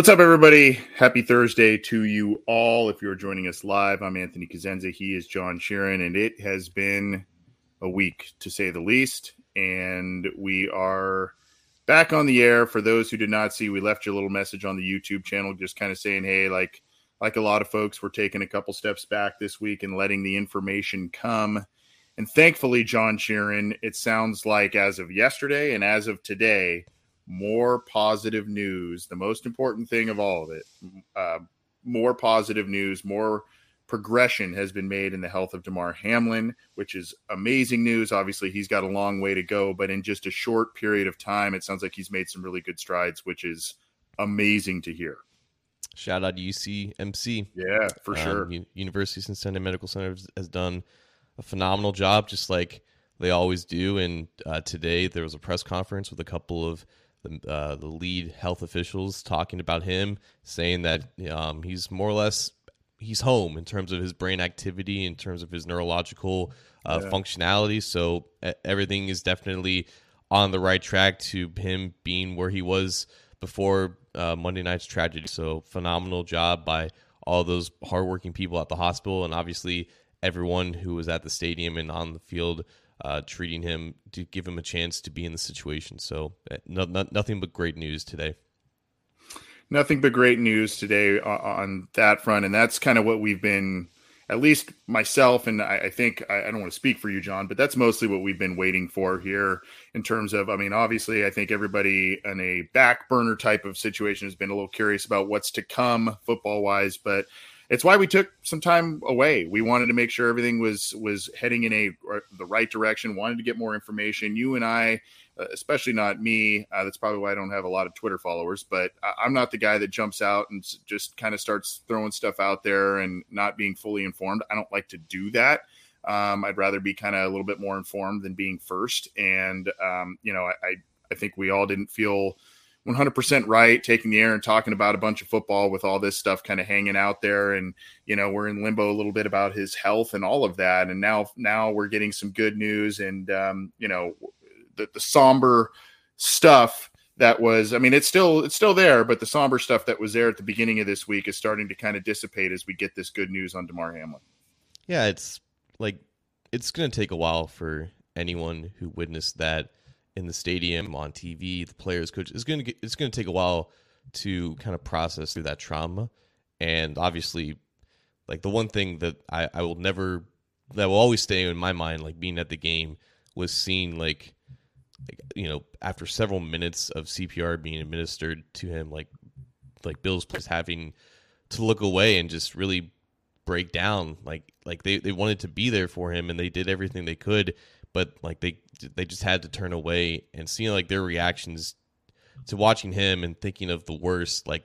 What's up, everybody? Happy Thursday to you all. If you're joining us live, I'm Anthony Cosenza. He is John Sheeran, and it has been a week to say the least. And we are back on the air. For those who did not see, we left you a little message on the YouTube channel, just kind of saying, hey, like like a lot of folks, we're taking a couple steps back this week and letting the information come. And thankfully, John Sheeran, it sounds like as of yesterday and as of today, more positive news. The most important thing of all of it, uh, more positive news, more progression has been made in the health of Damar Hamlin, which is amazing news. Obviously, he's got a long way to go, but in just a short period of time, it sounds like he's made some really good strides, which is amazing to hear. Shout out to UCMC. Yeah, for Um, sure. U- University of Cincinnati Medical Center has- has done a phenomenal job, just like they always do. And uh, today there was a press conference with a couple of the, uh, the lead health officials talking about him, saying that um, he's more or less he's home in terms of his brain activity, in terms of his neurological uh, functionality. So everything is definitely on the right track to him being where he was before uh, Monday night's tragedy. So phenomenal job by all those hardworking people at the hospital, and obviously everyone who was at the stadium and on the field, uh, treating him to give him a chance to be in the situation. So uh, no, no, nothing but great news today. nothing but great news today on, that front, and that's kind of what we've been. At least myself, and I, I think I, I don't want to speak for you, John, but that's mostly what we've been waiting for here in terms of. I mean, obviously, I think everybody in a back burner type of situation has been a little curious about what's to come football wise, but it's why we took some time away. We wanted to make sure everything was was heading in a the right direction. Wanted to get more information. You and I, uh, especially not me. Uh, that's probably why I don't have a lot of Twitter followers. But I, I'm not the guy that jumps out and just kind of starts throwing stuff out there and not being fully informed. I don't like to do that. Um, I'd rather be kind of a little bit more informed than being first. And um, you know, I, I I think we all didn't feel 100% right taking the air and talking about a bunch of football with all this stuff kind of hanging out there and you know we're in limbo a little bit about his health and all of that. And now now we're getting some good news and um, you know the, the somber stuff that was i mean it's still it's still there but the somber stuff that was there at the beginning of this week is starting to kind of dissipate as we get this good news on Damar Hamlin. Yeah, it's like it's going to take a while for anyone who witnessed that in the stadium on TV, the players, coach. It's going to it's to take a while to kind of process through that trauma, and obviously, like the one thing that I, I will never that will always stay in my mind, like being at the game, was seeing like, like you know after several minutes of CPR being administered to him, like like Bill's just having to look away and just really break down like like they, they wanted to be there for him and they did everything they could but like they they just had to turn away and seeing like their reactions to watching him and thinking of the worst like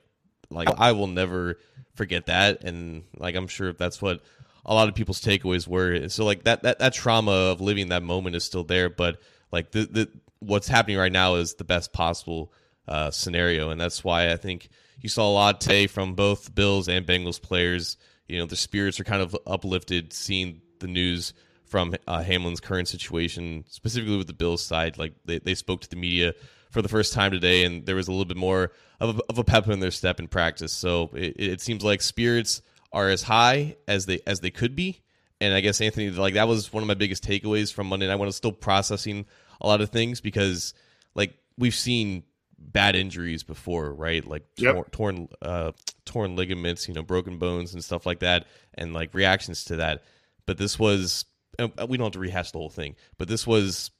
like I will never forget that. And like I'm sure that's what a lot of people's takeaways were. So like that that, that trauma of living that moment is still there but like the, the what's happening right now is the best possible uh, scenario. And that's why I think you saw a lot today from both Bills and Bengals players you know, the spirits are kind of uplifted seeing the news from uh, Hamlin's current situation, specifically with the Bills side. Like they, they spoke to the media for the first time today, and there was a little bit more of a, of a pep in their step in practice. So it, it seems like spirits are as high as they as they could be. And I guess Anthony, like that was one of my biggest takeaways from Monday night when I was still processing a lot of things because like we've seen bad injuries before, right? Like Yep. tor- torn uh, torn ligaments, you know, broken bones and stuff like that, and like reactions to that. But this was uh, we don't have to rehash the whole thing, but this was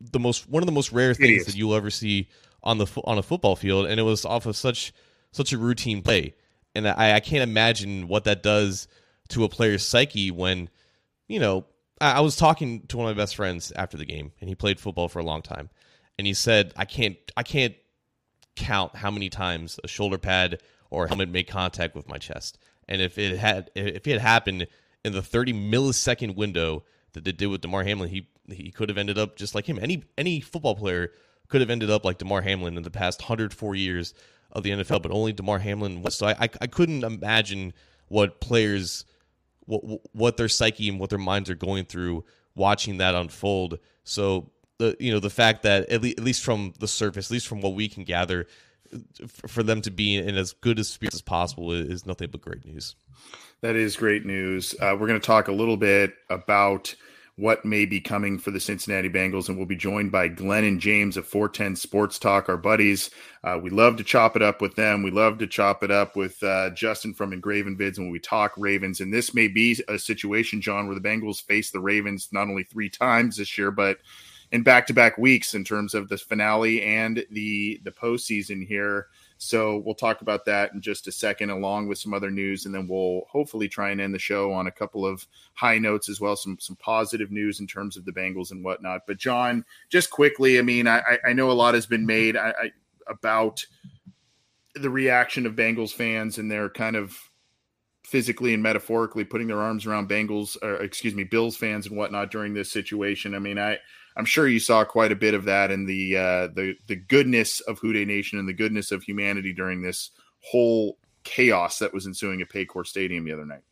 the most one of the most rare things that you'll ever see on the on a football field, and it was off of such such a routine play, and I, I can't imagine what that does to a player's psyche when you know I, I was talking to one of my best friends after the game, and he played football for a long time, and he said I can't I can't count how many times a shoulder pad or helmet made contact with my chest, and if it had if it had happened in the 30 millisecond window that it did with Damar Hamlin, he he could have ended up just like him. Any any football player could have ended up like Damar Hamlin in the past 104 years of the NFL, but only Damar Hamlin was. So I I, I couldn't imagine what players what what their psyche and what their minds are going through watching that unfold. So the you know the fact that at, le- at least from the surface, at least from what we can gather, for them to be in as good a spirits as possible is, nothing but great news. That is great news. Uh, we're going to talk a little bit about what may be coming for the Cincinnati Bengals, and we'll be joined by Glenn and James of 410 Sports Talk, our buddies. Uh, we love to chop it up with them. We love to chop it up with uh, Justin from Engraven Vids when we talk Ravens. And this may be a situation, John, where the Bengals face the Ravens not only three times this year, but in back-to-back weeks in terms of the finale and the the postseason here. So we'll talk about that in just a second, along with some other news, and then we'll hopefully try and end the show on a couple of high notes as well, some some positive news in terms of the Bengals and whatnot. But John, just quickly, I mean, I, I know a lot has been made I, I, about the reaction of Bengals fans and their kind of physically and metaphorically putting their arms around Bengals, or excuse me, Bills fans and whatnot during this situation. I mean, I I'm sure you saw quite a bit of that in the uh, the the goodness of Who Dey Nation and the goodness of humanity during this whole chaos that was ensuing at Paycor Stadium the other night.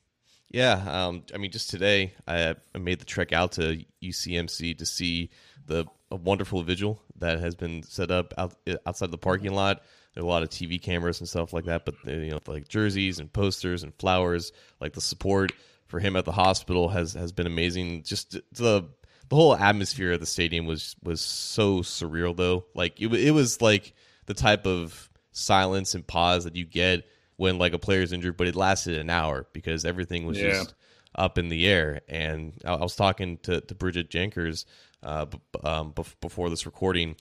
Yeah, um, I mean, just today I, made the trek out to UCMC to see the wonderful vigil that has been set up out, outside the parking lot. There are a lot of TV cameras and stuff like that, but uh, you know, like jerseys and posters and flowers. Like the support for him at the hospital has has been amazing. Just the the whole atmosphere of the stadium was was so surreal, though. Like it, it was like the type of silence and pause that you get when like a player's injured, but it lasted an hour because everything was Yeah. just up in the air. And I, I was talking to, to Bridget Jenkers uh, b- um, bef- before this recording,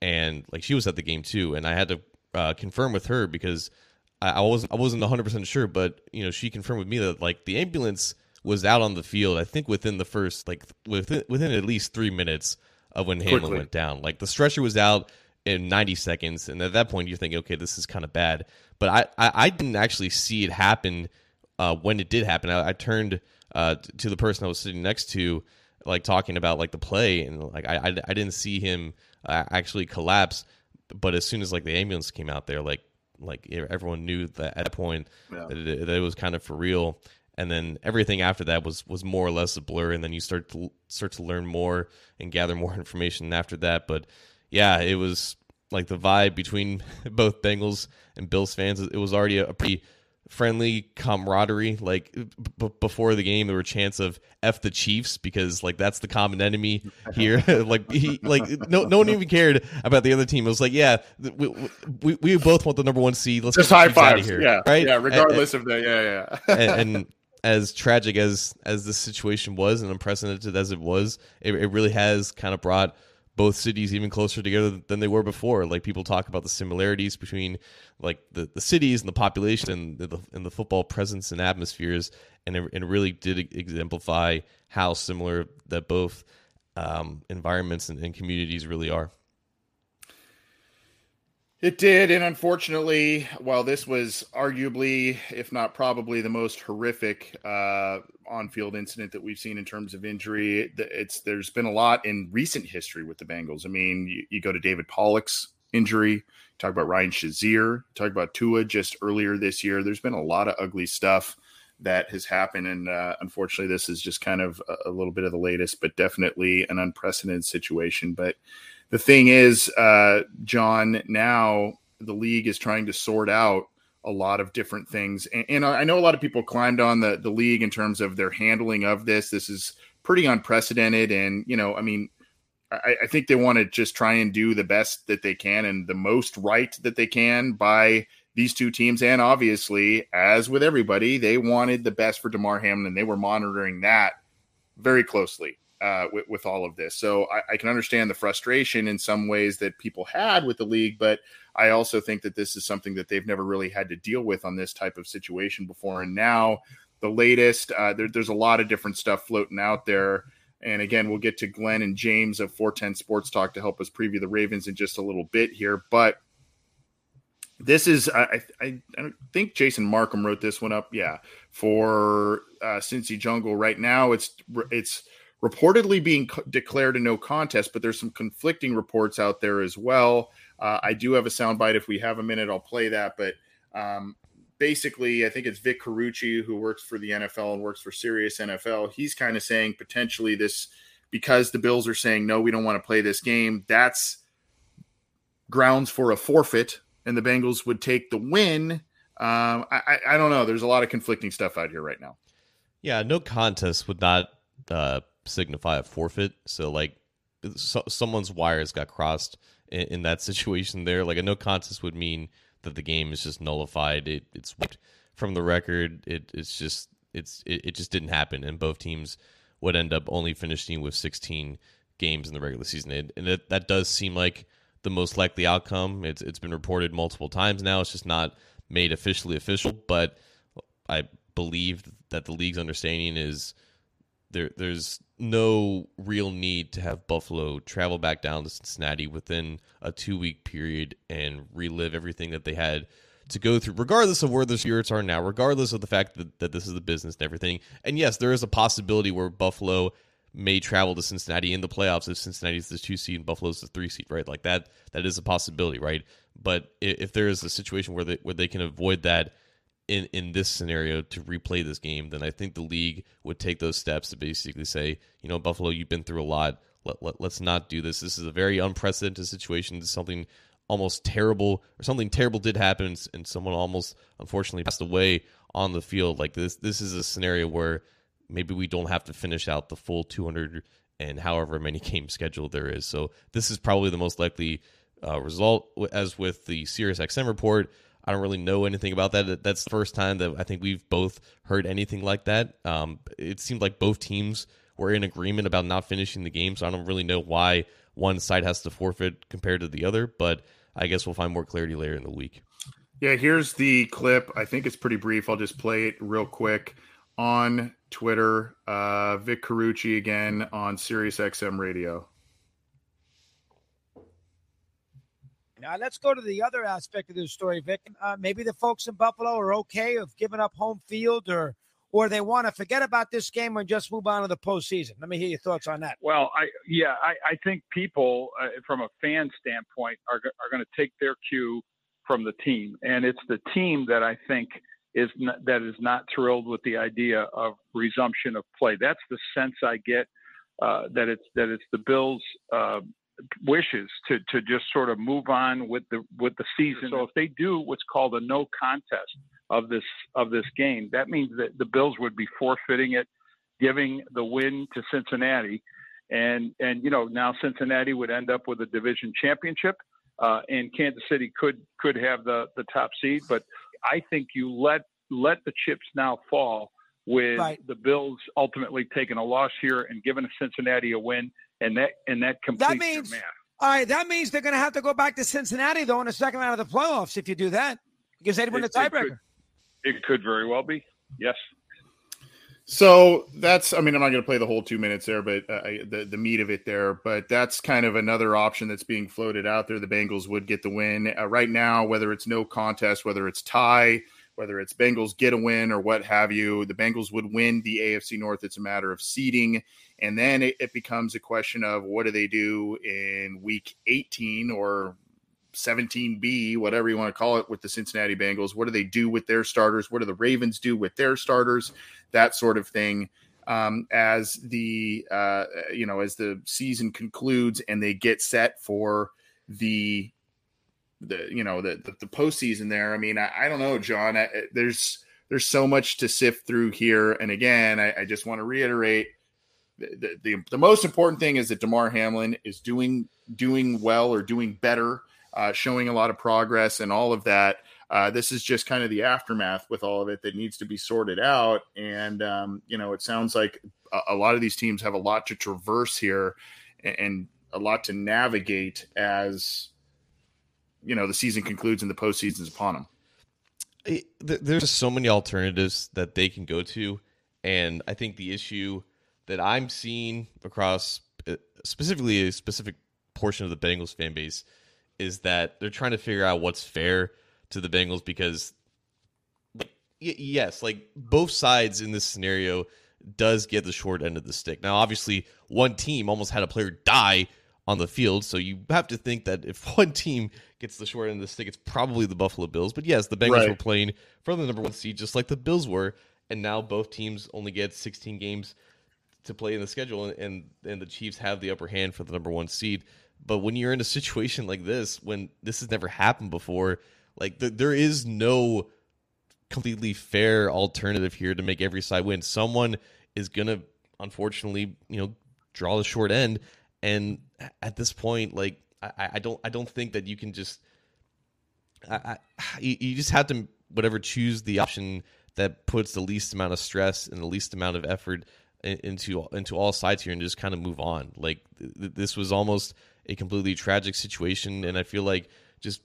and like she was at the game too, and I had to uh, confirm with her because I, I wasn't I wasn't 100 percent sure, but you know she confirmed with me that like the ambulance was out on the field. I think within the first like within within at least three minutes of when Hamlin Quickly. went down. Like the stretcher was out in 90 seconds, and at that point you're thinking, okay, this is kind of bad. But I, I I didn't actually see it happen uh, when it did happen. I, I turned uh, to the person I was sitting next to, like talking about like the play, and like I I, I didn't see him uh, actually collapse. But as soon as like the ambulance came out there, like like everyone knew that at that point Yeah. that, it, that it was kind of for real. And then everything after that was was more or less a blur. And then you start to start to learn more and gather more information after that. But yeah, it was like the vibe between both Bengals and Bills fans. It was already a, pretty friendly camaraderie. Like b- before the game, there were chants of "f the Chiefs" because like that's the common enemy here. like he, like no no one even cared about the other team. It was like, yeah, we, we, we both want the number one seed. Let's Just high fives, here, yeah, right? Yeah, And- regardless of the yeah, yeah. and, and as tragic as as the situation was and unprecedented as it was, it, it really has kind of brought both cities even closer together than they were before. Like people talk about the similarities between like the, the cities and the population and the, and the football presence and atmospheres, and it, it really did exemplify how similar that both um, environments and, and communities really are. It did, and unfortunately, while this was arguably, if not probably, the most horrific uh, on-field incident that we've seen in terms of injury, it's there's been a lot in recent history with the Bengals. I mean, you, you go to David Pollack's injury, talk about Ryan Shazier, talk about Tua just earlier this year. There's been a lot of ugly stuff that has happened, and uh, unfortunately, this is just kind of a, a little bit of the latest, but definitely an unprecedented situation. But the thing is, uh, John, now the league is trying to sort out a lot of different things. And, and I know a lot of people climbed on the, the league in terms of their handling of this. This is pretty unprecedented. And, you know, I mean, I, I think they want to just try and do the best that they can and the most right that they can by these two teams. And obviously, as with everybody, they wanted the best for Damar Hamlin, and they were monitoring that very closely uh, with, with, all of this. So I, I, can understand the frustration in some ways that people had with the league, but I also think that this is something that they've never really had to deal with on this type of situation before. And now the latest, uh, there, there's a lot of different stuff floating out there. And again, we'll get to Glenn and James of 410 Sports Talk to help us preview the Ravens in just a little bit here. But this is, I, I, I think Jason Marcum wrote this one up. Yeah, for uh, Cincy Jungle. Right now, it's it's reportedly being co- declared a no contest, but there's some conflicting reports out there as well. Uh, I do have a soundbite. If we have a minute, I'll play that. But um, basically, I think it's Vic Carucci who works for the NFL and works for Sirius NFL. He's kind of saying potentially this because the Bills are saying no, we don't want to play this game. That's grounds for a forfeit, and the Bengals would take the win. Um, I, I, don't know. There's a lot of conflicting stuff out here right now. Yeah, no contest would not uh, signify a forfeit. So like, so, someone's wires got crossed in, in that situation there. Like a no contest would mean that the game is just nullified. It it's from the record. It it's just it's it, it just didn't happen, and both teams would end up only finishing with 16 games in the regular season. and it, that does seem like the most likely outcome. It's it's been reported multiple times now. It's just not made officially official, but I believe that the league's understanding is there there's no real need to have Buffalo travel back down to Cincinnati within a two week period and relive everything that they had to go through, regardless of where the spirits are now, regardless of the fact that, that this is the business and everything. And yes, there is a possibility where Buffalo may travel to Cincinnati in the playoffs if Cincinnati is the two seed and Buffalo's the three seed, right? Like that that is a possibility, right? But if there is a situation where they where they can avoid that in in this scenario to replay this game, then I think the league would take those steps to basically say, you know, Buffalo, you've been through a lot. Let, let, let's not do this. This is a very unprecedented situation. Something almost terrible, or something terrible did happen, and someone almost unfortunately passed away on the field. Like this, this is a scenario where maybe we don't have to finish out the full 200 and however many game schedule there is. So this is probably the most likely uh, result. As with the Sirius XM report, I don't really know anything about that. That's the first time that I think we've both heard anything like that. Um, it seemed like both teams were in agreement about not finishing the game, so I don't really know why one side has to forfeit compared to the other. But I guess we'll find more clarity later in the week. Yeah, here's the clip. I think it's pretty brief. I'll just play it real quick on Twitter. Uh, Vic Carucci again on Sirius XM Radio. Now let's go to the other aspect of this story, Vic. Uh, maybe the folks in Buffalo are okay of giving up home field, or or they want to forget about this game and just move on to the postseason. Let me hear your thoughts on that. Well, I yeah, I, I think people uh, from a fan standpoint are are going to take their cue from the team, and it's the team that I think is not, that is not thrilled with the idea of resumption of play. That's the sense I get uh, that it's that it's the Bills' uh, wishes to to just sort of move on with the with the season. So if they do what's called a no contest of this of this game, that means that the Bills would be forfeiting it, giving the win to Cincinnati, and and you know now Cincinnati would end up with a division championship, uh, and Kansas City could could have the the top seed. But I think you let let the chips now fall with right. the Bills ultimately taking a loss here and giving Cincinnati a win and that and that completes that means, your math. All right, that means they're going to have to go back to Cincinnati though in the second round of the playoffs if you do that because they'd win the tiebreaker. It, it could very well be. Yes. So that's, I mean, I'm not going to play the whole two minutes there, but uh, the the meat of it there. But that's kind of another option that's being floated out there. The Bengals would get the win uh, right now, whether it's no contest, whether it's tie, whether it's Bengals get a win or what have you. The Bengals would win the AFC North. It's a matter of seeding. And then it, it becomes a question of what do they do in week 18 or 17B, whatever you want to call it, with the Cincinnati Bengals. What do they do with their starters? What do the Ravens do with their starters? That sort of thing. Um, as the uh, you know as the season concludes and they get set for the the you know the the, the postseason there. I mean, I, I don't know, John. I, there's there's so much to sift through here, and again, I, I just want to reiterate the, the, the most important thing is that Damar Hamlin is doing doing well or doing better, uh, showing a lot of progress and all of that. Uh, this is just kind of the aftermath with all of it that needs to be sorted out. And um, you know, it sounds like a, a, lot of these teams have a lot to traverse here and, and a lot to navigate as you know the season concludes and the postseason is upon them. There's so many alternatives that they can go to, and I think the issue that I'm seeing across uh, specifically a specific portion of the Bengals fan base is that they're trying to figure out what's fair to the Bengals because yes, like both sides in this scenario does get the short end of the stick. Now obviously one team almost had a player die on the field, so you have to think that if one team gets the short end of the stick, it's probably the Buffalo Bills. But yes, the Bengals right. were playing for the number one seed just like the Bills were, and now both teams only get 16 games to play in the schedule, and and the Chiefs have the upper hand for the number one seed. But when you're in a situation like this, when this has never happened before, like the, there is no completely fair alternative here to make every side win. Someone is gonna, unfortunately, you know, draw the short end, and at this point, like I, I don't, I don't think that you can just, I, I you just have to whatever choose the option that puts the least amount of stress and the least amount of effort into into all sides here and just kind of move on. Like th- this was almost a completely tragic situation, and I feel like just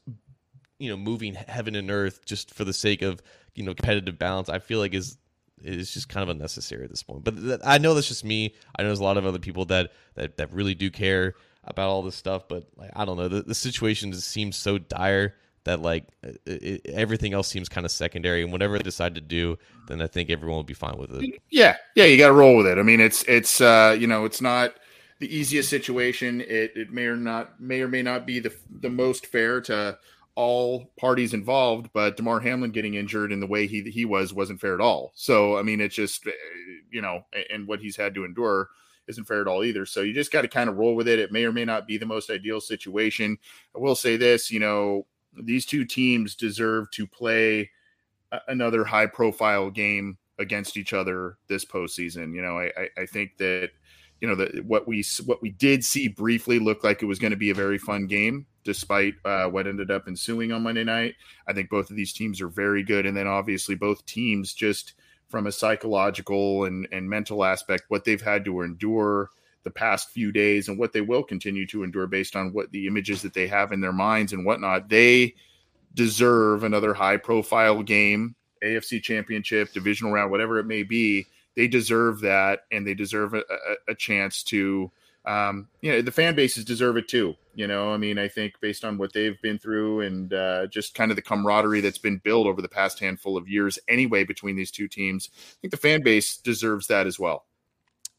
you know moving heaven and earth just for the sake of you know competitive balance, I feel like is is just kind of unnecessary at this point. But th- I know that's just me. I know there's a lot of other people that that that really do care about all this stuff, but like I don't know, the, the situation seems so dire that like it, it, everything else seems kind of secondary and whatever they decide to do then i think everyone will be fine with it. Yeah. Yeah you got to roll with it. I mean it's it's uh you know it's not the easiest situation. It it may or not may or may not be the the most fair to all parties involved but Damar Hamlin getting injured in the way he he was wasn't fair at all so i mean it's just eh, you know and what he's had to endure isn't fair at all either. So you just got to kind of roll with it. It may or may not be the most ideal situation. I will say this, you know, these two teams deserve to play another high profile game against each other this postseason. You know, I, I think that you know that what we what we did see briefly looked like it was going to be a very fun game, despite uh, what ended up ensuing on Monday night. I think both of these teams are very good, and then obviously both teams just from a psychological and and mental aspect, what they've had to endure the past few days and what they will continue to endure based on what the images that they have in their minds and whatnot. They deserve another high profile game, AFC championship, divisional round, whatever it may be. They deserve that and they deserve a, a, a chance to, um, you know, the fan bases deserve it too. You know, I mean, I think based on what they've been through and uh, just kind of the camaraderie that's been built over the past handful of years anyway between these two teams, I think the fan base deserves that as well.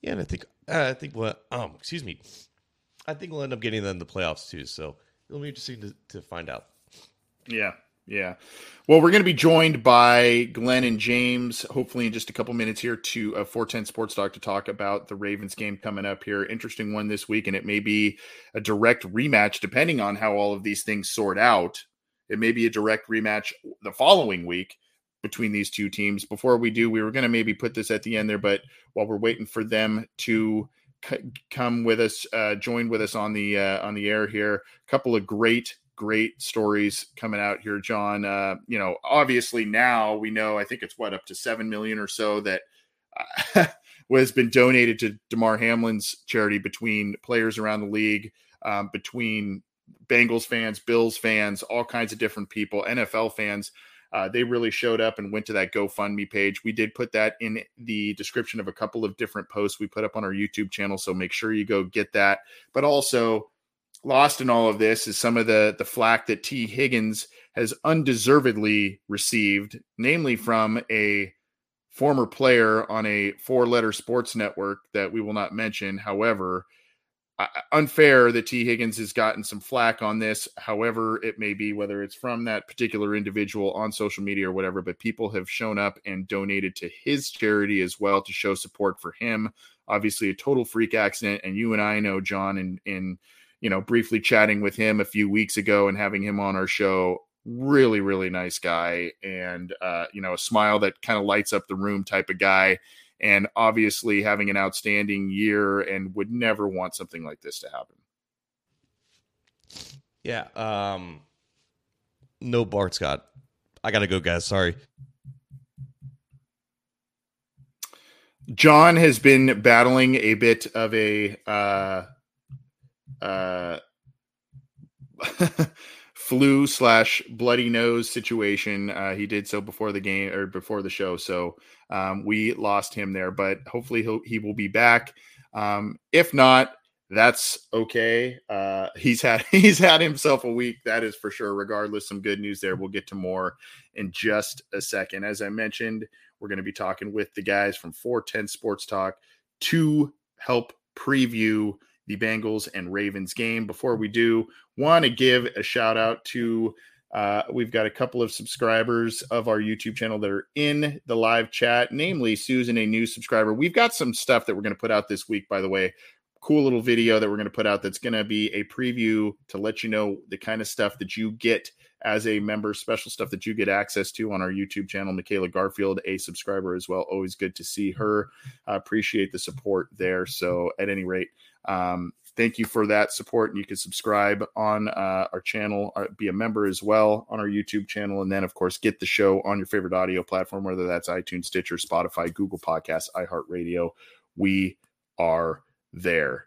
Yeah, and I think uh, I think what um excuse me, I think we'll end up getting them in the playoffs too. So it'll be interesting to, to find out. Yeah, yeah. Well, we're going to be joined by Glenn and James, hopefully in just a couple minutes here to uh, 410 Sports Talk to talk about the Ravens game coming up here. Interesting one this week, and it may be a direct rematch depending on how all of these things sort out. It may be a direct rematch the following week between these two teams. Before we do, we were going to maybe put this at the end there, but while we're waiting for them to come with us, uh, join with us on the uh, on the air here, a couple of great great stories coming out here, John. Uh, you know, obviously now we know. I think it's what up to seven million or so that. Uh, has been donated to Damar Hamlin's charity between players around the league, um, between Bengals fans, Bills fans, all kinds of different people, NFL fans uh, they really showed up and went to that GoFundMe page. We did put that in the description of a couple of different posts we put up on our YouTube channel, so make sure you go get that. But also, lost in all of this is some of the the flack that Tee Higgins has undeservedly received, namely from a former player on a four letter sports network that we will not mention. However, unfair that Tee Higgins has gotten some flack on this, however it may be, whether it's from that particular individual on social media or whatever, but people have shown up and donated to his charity as well to show support for him. Obviously, a total freak accident, and you and I know John in in you know briefly chatting with him a few weeks ago and having him on our show. Really, really nice guy, and uh, you know a smile that kind of lights up the room type of guy and obviously having an outstanding year and would never want something like this to happen. Yeah. Um, no Bart Scott. I gotta go, guys. Sorry. John has been battling a bit of a uh, uh, flu slash bloody nose situation. Uh, he did so before the game or before the show, so um, we lost him there. But hopefully he'll, he will be back. Um, if not, that's okay. Uh, he's had he's had himself a week, that is for sure. Regardless, some good news there. We'll get to more in just a second. As I mentioned, we're going to be talking with the guys from 410 Sports Talk to help preview the Bengals and Ravens game. Before we do, want to give a shout out to uh, we've got a couple of subscribers of our YouTube channel that are in the live chat, namely Susan, a new subscriber. We've got some stuff that we're going to put out this week, by the way, cool little video that we're going to put out that's going to be a preview to let you know the kind of stuff that you get as a member, special stuff that you get access to on our YouTube channel. Michaela Garfield, a subscriber as well. Always good to see her. Appreciate the support there. So, at any rate, um, thank you for that support. And you can subscribe on uh, our channel, uh, be a member as well on our YouTube channel. And then, of course, get the show on your favorite audio platform, whether that's iTunes, Stitcher, Spotify, Google Podcasts, iHeartRadio. We are there.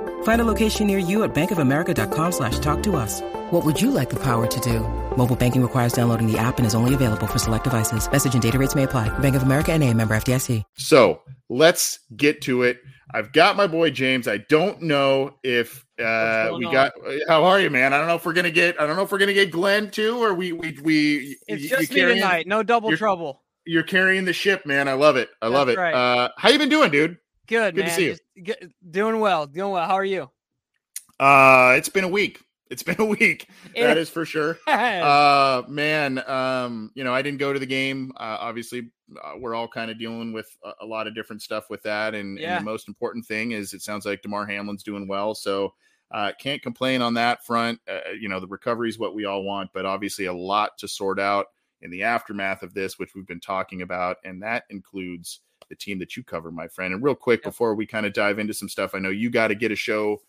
Find a location near you at bankofamerica.com slash talk to us. What would you like the power to do? Mobile banking requires downloading the app and is only available for select devices. Message and data rates may apply. Bank of America and a member FDIC. So let's get to it. I've got my boy James. I don't know if uh, we on? got. How are you, man? I don't know if we're gonna get. I don't know if we're gonna get Glenn too, or we we we. It's just me tonight. No double you're, trouble. You're carrying the ship, man. I love it. I That's love it. Right. Uh, how you been doing, dude? Good. Good man. to see you. Just, doing well. Doing well. How are you? Uh, it's been a week. It's been a week. that is for sure. Uh, man, um, you know, I didn't go to the game. Uh, obviously, uh, we're all kind of dealing with a, a, lot of different stuff with that. And, yeah. and, the most important thing is it sounds like Damar Hamlin's doing well. So, uh, can't complain on that front. Uh, you know, the recovery is what we all want, but obviously a lot to sort out in the aftermath of this, which we've been talking about. And that includes the team that you cover, my friend. And real quick, yep. before we kind of dive into some stuff, I know you got to get a show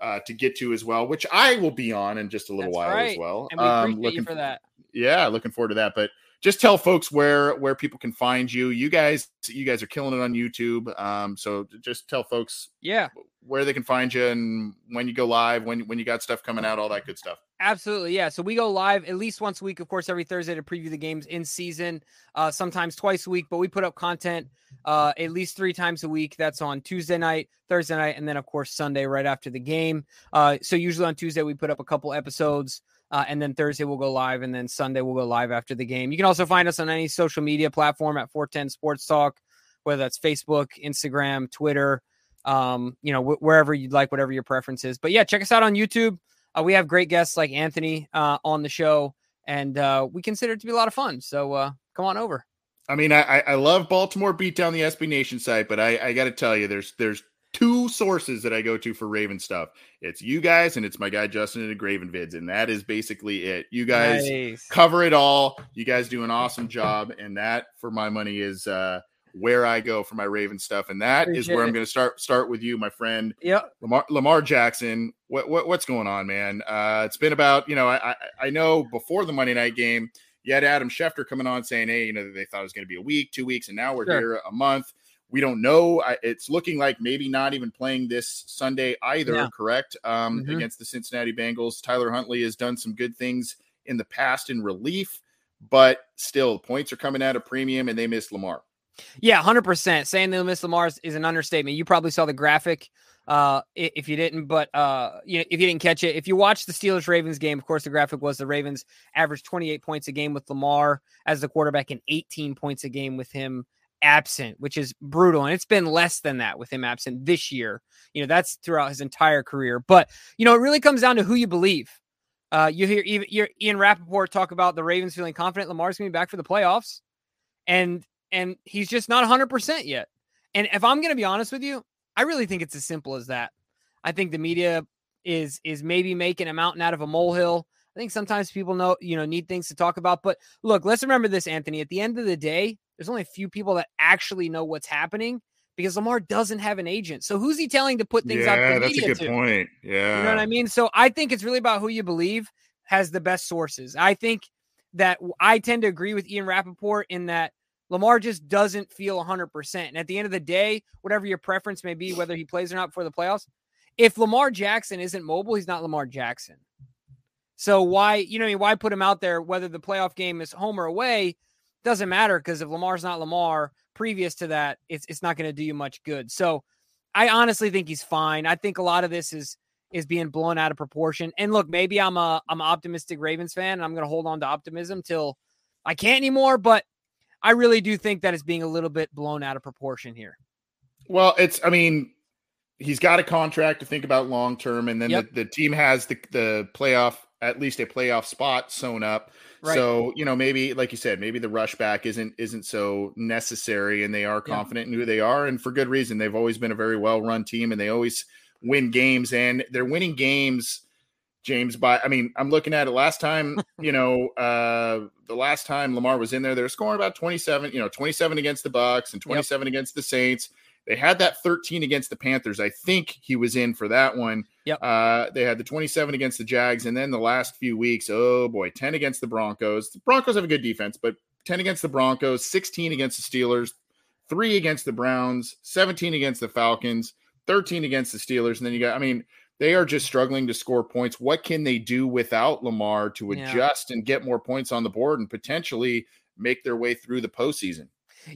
uh, to get to as well, which I will be on in just a little That's while right. as well. And we um, looking for that. Yeah, looking forward to that. But just tell folks where where people can find you. You guys, you guys are killing it on YouTube. Um, so just tell folks, yeah, where they can find you and when you go live, when when you got stuff coming out, all that good stuff. Absolutely, yeah. So we go live at least once a week, of course, every Thursday to preview the games in season. Uh, sometimes twice a week, but we put up content uh, at least three times a week. That's on Tuesday night, Thursday night, and then of course Sunday right after the game. Uh, so usually on Tuesday we put up a couple episodes. Uh, and then Thursday we'll go live, and then Sunday we'll go live after the game. You can also find us on any social media platform at 410 Sports Talk, whether that's Facebook, Instagram, Twitter, um, you know, wh- wherever you'd like, whatever your preference is. But yeah, check us out on YouTube. Uh, we have great guests like Anthony uh, on the show, and uh, we consider it to be a lot of fun. So uh, come on over. I mean, I, I love Baltimore Beatdown the SB Nation site, but I, I got to tell you, there's there's two sources that I go to for Raven stuff. It's you guys and it's my guy Justin and the Graven vids, and that is basically it. You guys nice. cover it all. You guys do an awesome job, and that for my money is uh where I go for my Raven stuff, and that Appreciate is where it. I'm going to start start with you, my friend. Yep, Lamar, Lamar Jackson. What, what what's going on, man? Uh, it's been about you know I, I I know before the Monday night game, you had Adam Schefter coming on saying, hey, you know they thought it was going to be a week, two weeks, and now we're sure. here a month. We don't know. I, it's looking like maybe not even playing this Sunday either. Yeah. Correct? Um, Mhm. Against the Cincinnati Bengals, Tyler Huntley has done some good things in the past in relief but still, points are coming at a premium, and they missed Lamar. Yeah, hundred percent. Saying they missed Lamar is an understatement. You probably saw the graphic uh, if you didn't, but uh, you know, if you didn't catch it, if you watched the Steelers Ravens game, of course, the graphic was the Ravens averaged 28 points a game with Lamar as the quarterback and 18 points a game with him absent, which is brutal. And it's been less than that with him absent this year. You know, that's throughout his entire career. But, you know, it really comes down to who you believe. Uh, you hear even Ian Rapoport talk about the Ravens feeling confident Lamar's going to be back for the playoffs. And and he's just not 100% yet. And if I'm going to be honest with you, I really think it's as simple as that. I think the media is is maybe making a mountain out of a molehill. I think sometimes people know, you know, need things to talk about. But look, let's remember this, Anthony. At the end of the day, there's only a few people that actually know what's happening because Lamar doesn't have an agent. So who's he telling to put things yeah, out? Yeah, that's a good to? point. Yeah, you know what I mean. So I think it's really about who you believe has the best sources. I think that I tend to agree with Ian Rapoport in that Lamar just doesn't feel 100%. And at the end of the day, whatever your preference may be, whether he plays or not for the playoffs, if Lamar Jackson isn't mobile, he's not Lamar Jackson. So why, you know, why put him out there whether the playoff game is home or away? Doesn't matter because if Lamar's not Lamar, previous to that, it's it's not going to do you much good. So I honestly think he's fine. I think a lot of this is is being blown out of proportion. And look, maybe I'm a I'm an optimistic Ravens fan and I'm going to hold on to optimism till I can't anymore, but I really do think that it's being a little bit blown out of proportion here. Well, it's I mean, he's got a contract to think about long term, and then yep. the, the, team has the the playoff at least a playoff spot sewn up. Right. So you know maybe like you said, maybe the rush back isn't isn't so necessary, and they are confident yeah. in who they are, and for good reason. They've always been a very well run team, and they always win games, and they're winning games James by I mean, I'm looking at it last time, you know, uh the last time Lamar was in there, they were scoring about 27, you know, 27 against the Bucks and 27 yep. against the Saints. They had that 13 against the Panthers. I think he was in for that one. Yep. Uh, they had the 27 against the Jags, and then the last few weeks, oh boy, 10 against the Broncos. The Broncos have a good defense, but 10 against the Broncos, 16 against the Steelers, three against the Browns, 17 against the Falcons, 13 against the Steelers, and then you got, I mean, they are just struggling to score points. What can they do without Lamar to adjust yeah. and get more points on the board and potentially make their way through the postseason?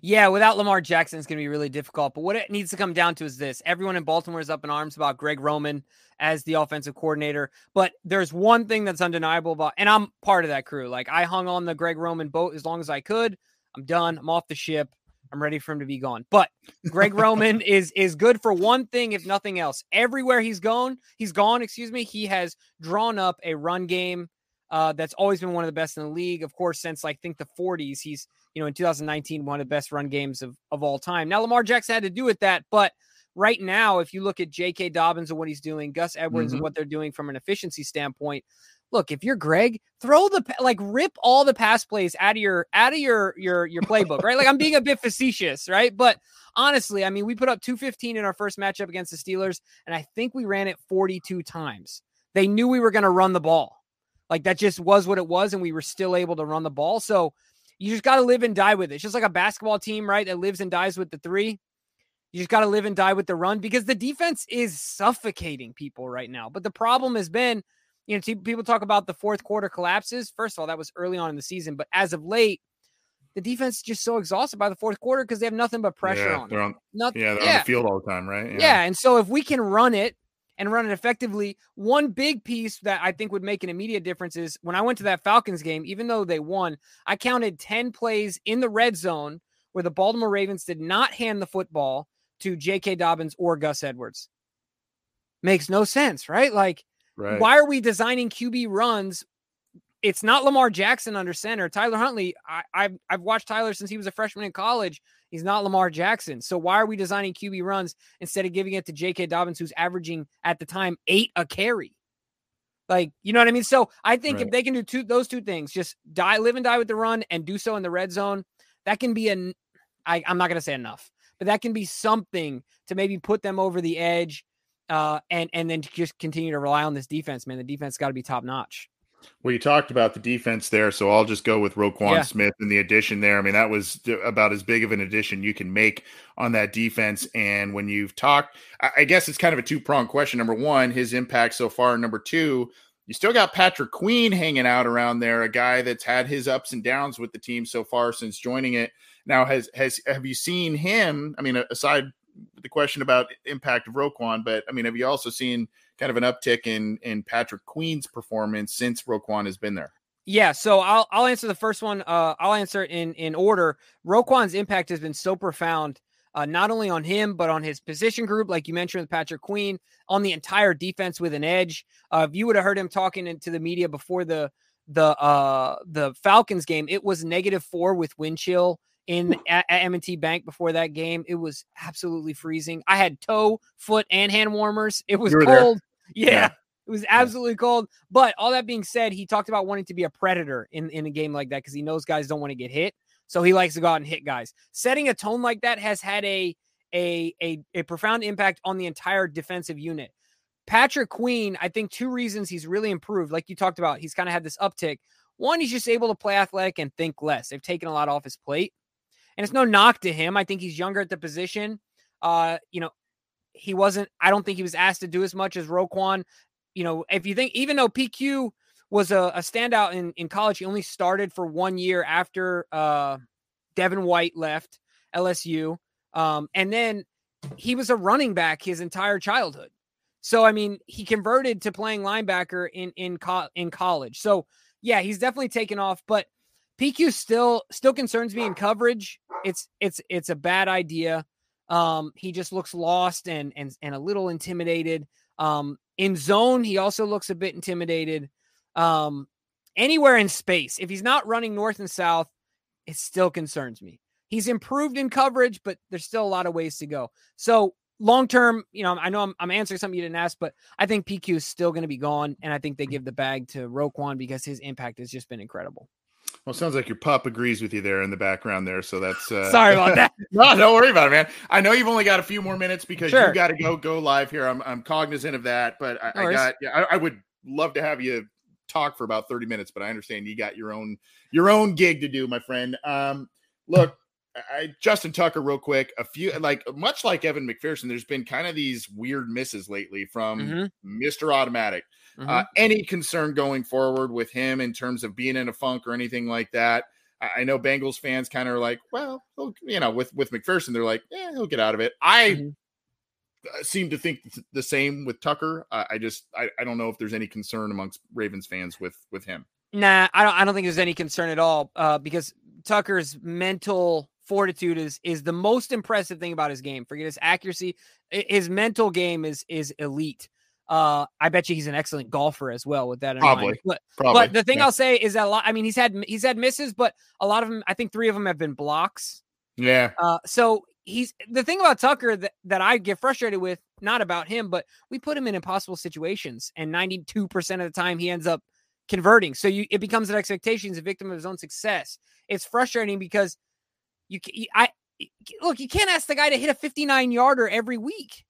Yeah, without Lamar Jackson, it's going to be really difficult. But what it needs to come down to is this everyone in Baltimore is up in arms about Greg Roman as the offensive coordinator. But there's one thing that's undeniable about, and I'm part of that crew. Like I hung on the Greg Roman boat as long as I could. I'm done. I'm off the ship. I'm ready for him to be gone. But Greg Roman is is good for one thing, if nothing else. Everywhere he's gone, he's gone. Excuse me. He has drawn up a run game uh, that's always been one of the best in the league. Of course, since like, I think the 40s, he's you know in 2019 one of the best run games of of all time. Now Lamar Jackson had to do with that, but right now, if you look at J.K. Dobbins and what he's doing, Gus Edwards mm-hmm. and what they're doing from an efficiency standpoint, look, if you're Greg, throw the like rip all the pass plays out of your out of your your your playbook, right? Like I'm being a bit facetious, right? But honestly, I mean, we put up 215 in our first matchup against the Steelers, and I think we ran it 42 times. They knew we were going to run the ball. Like that just was what it was, and we were still able to run the ball. So you just got to live and die with it. It's just like a basketball team, right? That lives and dies with the three. You just got to live and die with the run because the defense is suffocating people right now. But the problem has been you know, people talk about the fourth quarter collapses. First of all, that was early on in the season, but as of late, the defense is just so exhausted by the fourth quarter because they have nothing but pressure yeah, on them. On, nothing, yeah, they're yeah. on the field all the time, right? Yeah. yeah. And so if we can run it and run it effectively, one big piece that I think would make an immediate difference is when I went to that Falcons game, even though they won, I counted 10 plays in the red zone where the Baltimore Ravens did not hand the football to J.K. Dobbins or Gus Edwards. Makes no sense, right? Like Right. Why are we designing QB runs? It's not Lamar Jackson under center. Tyler Huntley, I, I've, I've watched Tyler since he was a freshman in college. He's not Lamar Jackson. So why are we designing QB runs instead of giving it to J.K. Dobbins, who's averaging at the time eight a carry? Like, you know what I mean? So I think right. if they can do two those two things, just die, live and die with the run and do so in the red zone, that can be an I, I'm not gonna say enough, but that can be something to maybe put them over the edge uh, and and then just continue to rely on this defense, man. The defense got to be top notch. Well, you talked about the defense there, so I'll just go with Roquan yeah. Smith and the addition there. I mean, that was about as big of an addition you can make on that defense. And when you've talked, I guess it's kind of a two pronged question. Number one, his impact so far. Number two, you still got Patrick Queen hanging out around there, a guy that's had his ups and downs with the team so far since joining it. Now, has has have you seen him? I mean, aside the question about impact of Roquan, but I mean, have you also seen kind of an uptick in in Patrick Queen's performance since Roquan has been there? Yeah, so I'll I'll answer the first one. Uh, I'll answer in in order. Roquan's impact has been so profound, uh, not only on him but on his position group, like you mentioned with Patrick Queen, on the entire defense with an edge. Uh, if you would have heard him talking into the media before the the uh the Falcons game, it was negative four with wind chill in at, at M&T Bank before that game. It was absolutely freezing. I had toe, foot, and hand warmers. It was cold. Yeah. yeah. It was absolutely cold. But all that being said, he talked about wanting to be a predator in, in a game like that because he knows guys don't want to get hit. So he likes to go out and hit guys. Setting a tone like that has had a a a, a profound impact on the entire defensive unit. Patrick Queen, I think two reasons he's really improved. Like you talked about, he's kind of had this uptick. One, he's just able to play athletic and think less. They've taken a lot off his plate. And it's no knock to him. I think he's younger at the position. Uh, you know, he wasn't, I don't think he was asked to do as much as Roquan. You know, if you think, even though PQ was a, a standout in, in college, he only started for one year after uh, Devin White left LSU. Um, and then he was a running back his entire childhood. So I mean, he converted to playing linebacker in in co- in college. So yeah, he's definitely taken off, but PQ still still concerns me in coverage. It's it's it's a bad idea. Um, he just looks lost and and and a little intimidated. Um, in zone, he also looks a bit intimidated. Um, anywhere in space, if he's not running north and south, it still concerns me. He's improved in coverage, but there's still a lot of ways to go. So long term, you know, I know I'm, I'm, answering something you didn't ask, but I think PQ is still going to be gone, and I think they give the bag to Roquan because his impact has just been incredible. Well, sounds like your pup agrees with you there in the background there. So that's uh... sorry about that. no, don't worry about it, man. I know you've only got a few more minutes because sure. you got to go go live here. I'm I'm cognizant of that, but I, I got yeah, I, I, would love to have you talk for about 30 minutes, but I understand you got your own your own gig to do, my friend. Um, look, I, Justin Tucker, real quick. A few, like much like Evan McPherson, there's been kind of these weird misses lately from mm-hmm. Mr. Automatic. Mm-hmm. Uh, any concern going forward with him in terms of being in a funk or anything like that? I, I know Bengals fans kind of are like, well, you know, with with McPherson, they're like, yeah, he'll get out of it. I mm-hmm. Uh, seem to think the same with Tucker. Uh, I just, I, I don't know if there's any concern amongst Ravens fans with with him. Nah, I don't. I don't think there's any concern at all uh, because Tucker's mental fortitude is is the most impressive thing about his game. Forget his accuracy, his mental game is is elite. Uh, I bet you he's an excellent golfer as well with that. In probably, mind. But, probably. But the thing yeah. I'll say is that a lot. I mean, he's had he's had misses, but a lot of them. I think three of them have been blocks. Yeah. Uh, so he's the thing about Tucker that that I get frustrated with, not about him, but we put him in impossible situations, and ninety two percent of the time he ends up converting. So you it becomes an expectation. He's a victim of his own success. It's frustrating because you, I look, you can't ask the guy to hit a 59 yarder every week.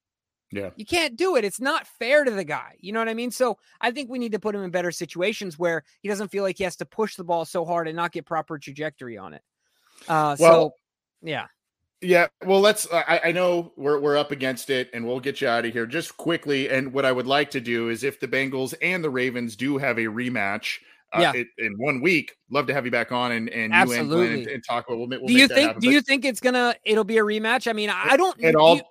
Yeah. You can't do it. It's not fair to the guy. You know what I mean? So I think we need to put him in better situations where he doesn't feel like he has to push the ball so hard and not get proper trajectory on it. Uh, well, so yeah. Yeah, well, let's. I, I, know we're we're up against it, and we'll get you out of here just quickly. And what I would like to do is, if the Bengals and the Ravens do have a rematch, uh, yeah. It, in one week. Love to have you back on and and Absolutely. you and, and, and talk about. We'll, we'll do you think? Do you think it's gonna? It'll be a rematch. I mean, I don't. It all. You,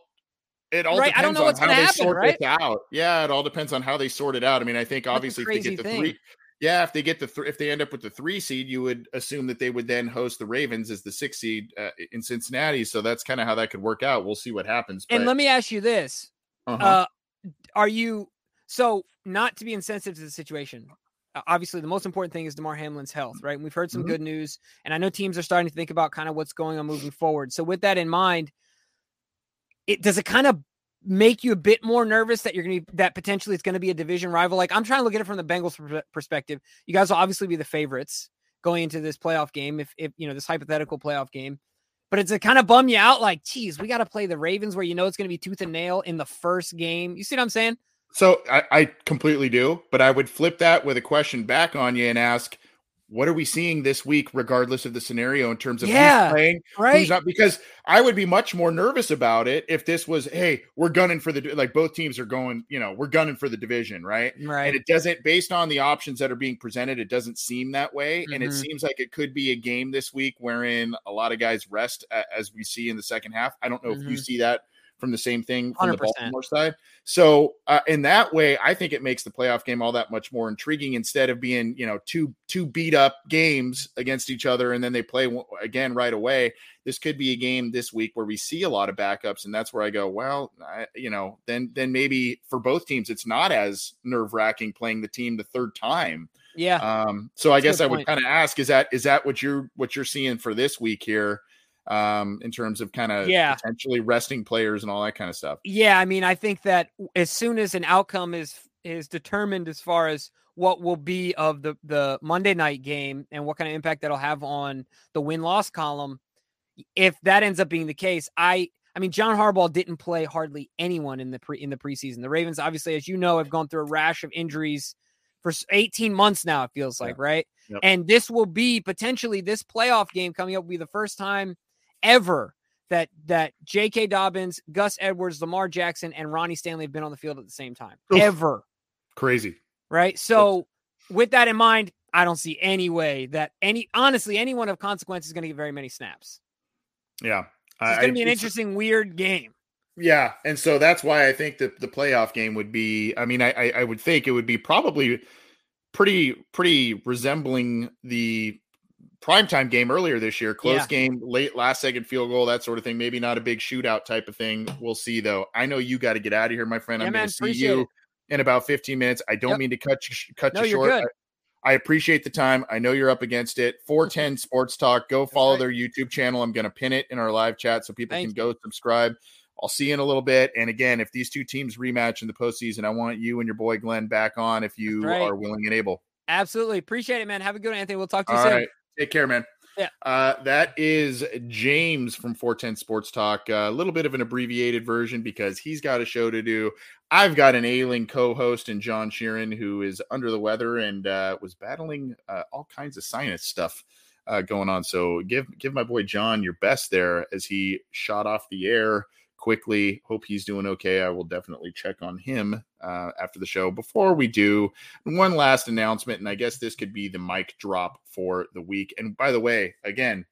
it all right, depends on how they happen, sort right? this out. Yeah, it all depends on how they sort it out. I mean, I think obviously if they get the thing. three, yeah, if they get the th- if they end up with the three seed, you would assume that they would then host the Ravens as the six seed uh, in Cincinnati. So that's kind of how that could work out. We'll see what happens. But, and let me ask you this: uh-huh. uh, Are you so not to be insensitive to the situation? Obviously the most important thing is Damar Hamlin's health, right? And we've heard some mm-hmm. good news, and I know teams are starting to think about kind of what's going on moving forward. So with that in mind, it does it kind of make you a bit more nervous that you're going to that potentially it's going to be a division rival. Like I'm trying to look at it from the Bengals perspective. You guys will obviously be the favorites going into this playoff game, if if you know this hypothetical playoff game. But it's a kind of bum you out, like, geez, we got to play the Ravens where you know it's going to be tooth and nail in the first game. You see what I'm saying? So I, I completely do, but I would flip that with a question back on you and ask, what are we seeing this week, regardless of the scenario, in terms of Yeah, who's playing, right? who's not? Because I would be much more nervous about it if this was, hey, we're gunning for the like both teams are going, you know, we're gunning for the division, right? Right. And it doesn't, based on the options that are being presented, it doesn't seem that way. And it Mhm. seems like it could be a game this week wherein a lot of guys rest, a- as we see in the second half. I don't know if you Mhm. see that from the same thing from the 100%. Baltimore side. So uh, in that way, I think it makes the playoff game all that much more intriguing instead of being, you know, two two beat up games against each other and then they play again right away. This could be a game this week where we see a lot of backups, and that's where I go, well, I, you know, then then maybe for both teams it's not as nerve wracking playing the team the third time. yeah. Um, so I That's a guess I would kind of ask: is that is that what you're what you're seeing for this week here? Um, in terms of kind of Yeah. potentially resting players and all that kind of stuff. Yeah, I mean, I think that as soon as an outcome is is determined as far as what will be of the the Monday night game and what kind of impact that'll have on the win loss column, if that ends up being the case, I I mean, John Harbaugh didn't play hardly anyone in the pre in the preseason. The Ravens, obviously, as you know, have gone through a rash of injuries for 18 months now. It feels like, right? Yep. And this will be potentially this playoff game coming up will be the first time ever that that J.K. Dobbins, Gus Edwards, Lamar Jackson, and Ronnie Stanley have been on the field at the same time. Oof. Ever, Crazy. right? So, with that in mind, I don't see any way that any honestly anyone of consequence is going to get very many snaps. Yeah. So it's going to be an interesting, weird game. Yeah, and so that's why I think that the playoff game would be. I mean, I I would think it would be probably pretty pretty resembling the primetime game earlier this year. Close Yeah. game, late last second field goal, that sort of thing. Maybe not a big shootout type of thing. We'll see though. I know you got to get out of here, my friend. Yeah, I'm going to see you it. in about 15 minutes. I don't Yep. mean to cut you cut No, you short. I, I appreciate the time. I know you're up against it. 410 Sports Talk. Go follow right. their YouTube channel. I'm going to pin it in our live chat so people Thank can go subscribe. I'll see you in a little bit. And again, if these two teams rematch in the postseason, I want you and your boy Glenn back on if you right. are willing and able. Absolutely appreciate it, man. Have a good one, Anthony. We'll talk to you All soon. right. Take care, man. Yeah. Uh, that is James from 410 Sports Talk. A little bit of an abbreviated version because he's got a show to do. I've got an ailing co host and John Sheeran who is under the weather and uh, was battling uh, all kinds of sinus stuff uh, going on. So give give my boy John your best there as he shot off the air quickly. Hope he's doing okay. I will definitely check on him uh, after the show. Before we do, one last announcement, and I guess this could be the mic drop for the week. And by the way, again,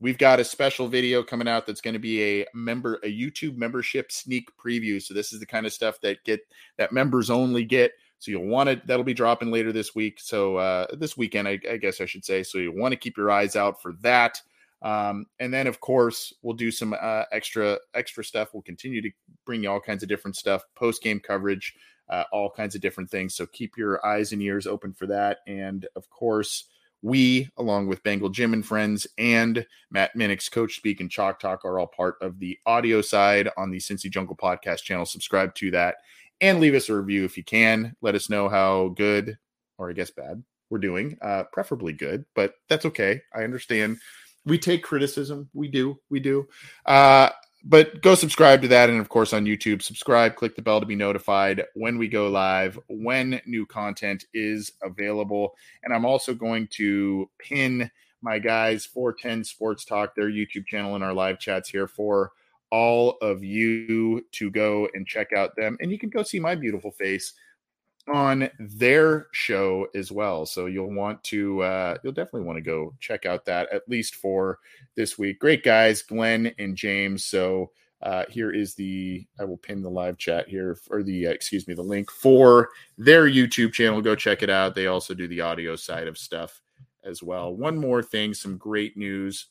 we've got a special video coming out that's going to be a member, a YouTube membership sneak preview. So this is the kind of stuff that get that members only get. So you'll want to that'll be dropping later this week. So uh, this weekend, I, I guess I should say. So you want to keep your eyes out for that. Um, and then of course we'll do some uh, extra extra stuff. We'll continue to bring you all kinds of different stuff, post game coverage, uh, all kinds of different things. So keep your eyes and ears open for that. And of course, we, along with Bengal Jim and friends and Matt Minich's Coach Speak and Chalk Talk, are all part of the audio side on the Cincy Jungle podcast channel. Subscribe to that and leave us a review if you can. Let us know how good, or I guess bad, we're doing. Uh, preferably good, but that's okay. I understand. We take criticism. We do. We do. Uh, but go subscribe to that and of course on youtube subscribe click the bell to be notified when we go live when new content is available and i'm also going to pin my guys 410 sports talk their youtube channel in our live chats here for all of you to go and check out them and you can go see my beautiful face on their show as well. So you'll want to uh you'll definitely want to go check out that at least for this week. Great guys glenn and james. So uh here is the i will pin the live chat here or the uh, excuse me the link for their youtube channel. Go check it out. They also do the audio side of stuff as well. One more thing some great news.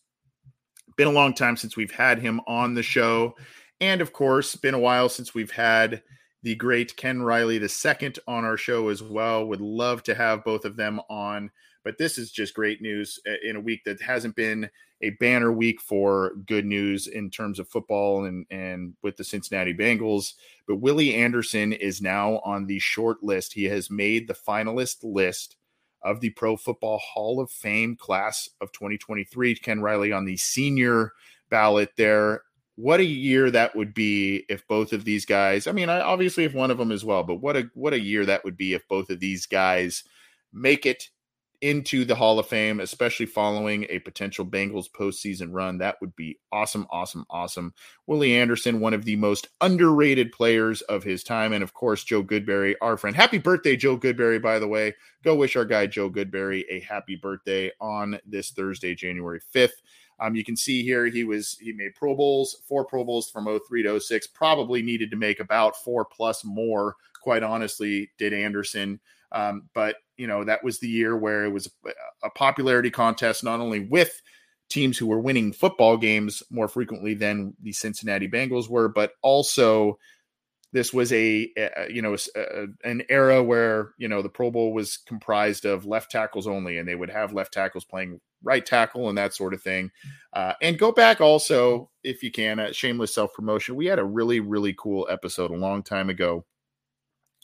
Been a long time since we've had him on the show. And of course been a while since we've had the great Ken Riley second on our show as well. Would love to have both of them on, but this is just great news uh, in a week that hasn't been a banner week for good news in terms of football and and with the Cincinnati Bengals. But Willie Anderson is now on the short list. He has made the finalist list of the Pro Football Hall of Fame class of 2023. Ken Riley on the senior ballot there what a year that would be if both of these guys i mean obviously if one of them as well but what a what a year that would be if both of these guys make it into the Hall of Fame, especially following a potential Bengals postseason run. That would be awesome, awesome, awesome. Willie Anderson, one of the most underrated players of his time. And of course, Joe Goodberry, our friend. Happy birthday, Joe Goodberry, by the way. Go wish our guy Joe Goodberry a happy birthday on this Thursday, January 5th. Um, you can see here he was he made Pro Bowls, four Pro Bowls from 03 to 06. Probably needed to make about four plus more. Quite honestly, did Anderson. Um, but you know that was the year where it was a popularity contest, not only with teams who were winning football games more frequently than the Cincinnati Bengals were, but also this was a, a you know a, an era where you know the Pro Bowl was comprised of left tackles only, and they would have left tackles playing right tackle and that sort of thing. Uh, and go back also if you can, uh, shameless self promotion. We had a really really cool episode a long time ago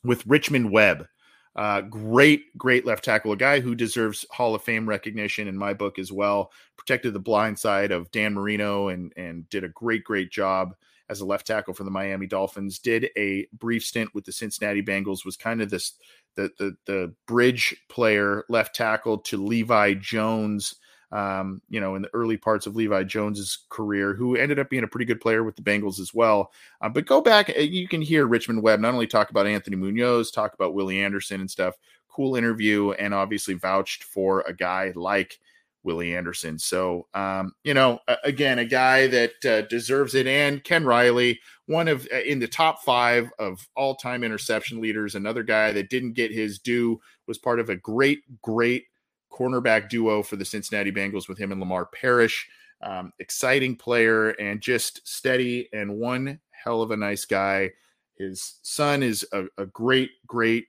with Richmond Webb uh, great, great left tackle, a guy who deserves Hall of Fame recognition in my book as well. Protected the blind side of Dan Marino and and did a great, great job as a left tackle for the Miami Dolphins. Did a brief stint with the Cincinnati Bengals. Was kind of this the the the bridge player left tackle to Levi Jones um, you know, in the early parts of Levi Jones's career, who ended up being a pretty good player with the Bengals as well. Uh, but go back, uh, you can hear Richmond Webb not only talk about Anthony Munoz, talk about Willie Anderson and stuff. Cool interview, and obviously vouched for a guy like Willie Anderson. So, um, you know, again, a guy that uh, deserves it. And Ken Riley, one of uh, in the top five of all time interception leaders, another guy that didn't get his due, was part of a great, great cornerback duo for the Cincinnati Bengals with him and Lamar Parrish. Um, exciting player and just steady and one hell of a nice guy. His son is a, a great, great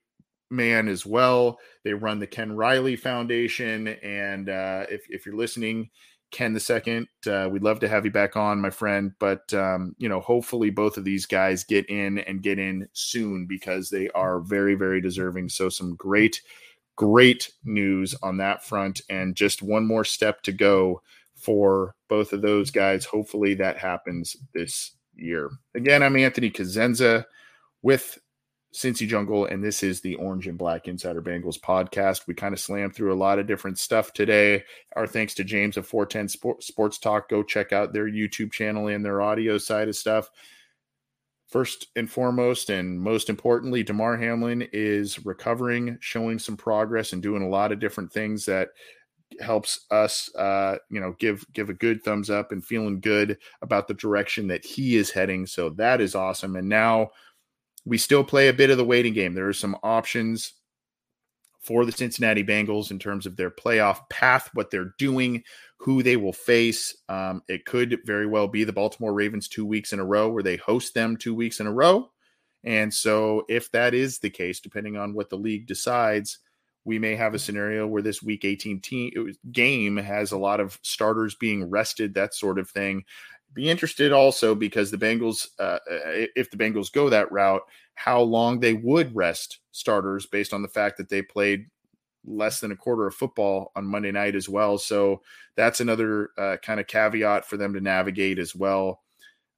man as well. They run the Ken Riley Foundation. And uh, if, if you're listening, Ken the second, uh, we'd love to have you back on, my friend. But um, you know, hopefully both of these guys get in and get in soon because they are very, very deserving. So some great great news on that front. And just one more step to go for both of those guys. Hopefully that happens this year. Again, I'm Anthony Cosenza with Cincy Jungle, and this is the Orange and Black Insider Bengals podcast. We kind of slammed through a lot of different stuff today. Our thanks to James of 410 Sports Talk. Go check out their YouTube channel and their audio side of stuff first and foremost, and most importantly, Damar Hamlin is recovering, showing some progress, and doing a lot of different things that helps us, uh, you know, give give a good thumbs up and feeling good about the direction that he is heading. So that is awesome. And now we still play a bit of the waiting game. There are some options for the Cincinnati Bengals in terms of their playoff path, what they're doing, who they will face. Um, it could very well be the Baltimore Ravens two weeks in a row where they host them two weeks in a row. And so, if that is the case, depending on what the league decides, we may have a scenario where this week 18 team, game has a lot of starters being rested, that sort of thing. Be interested also because the Bengals, uh, if the Bengals go that route, how long they would rest starters based on the fact that they played less than a quarter of football on Monday night as well. So that's another uh, kind of caveat for them to navigate as well.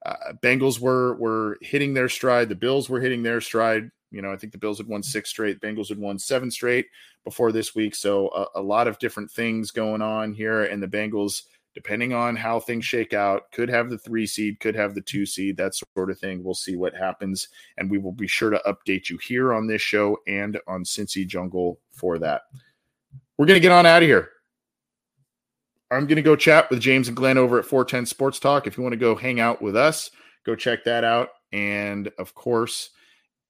Uh, Bengals were were hitting their stride. The Bills were hitting their stride. You know, I think the Bills had won six straight. Bengals had won seven straight before this week. So a, a lot of different things going on here, and the Bengals depending on how things shake out, could have the three seed, could have the two seed, that sort of thing. We'll see what happens. And we will be sure to update you here on this show and on Cincy Jungle for that. We're going to get on out of here. I'm going to go chat with James and Glenn over at 410 Sports Talk. If you want to go hang out with us, go check that out. And of course,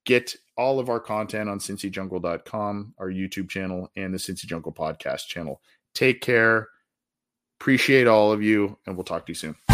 get all of our content on cincyjungle.com, our YouTube channel, and the Cincy Jungle podcast channel. Take care Appreciate all of you, and we'll talk to you soon.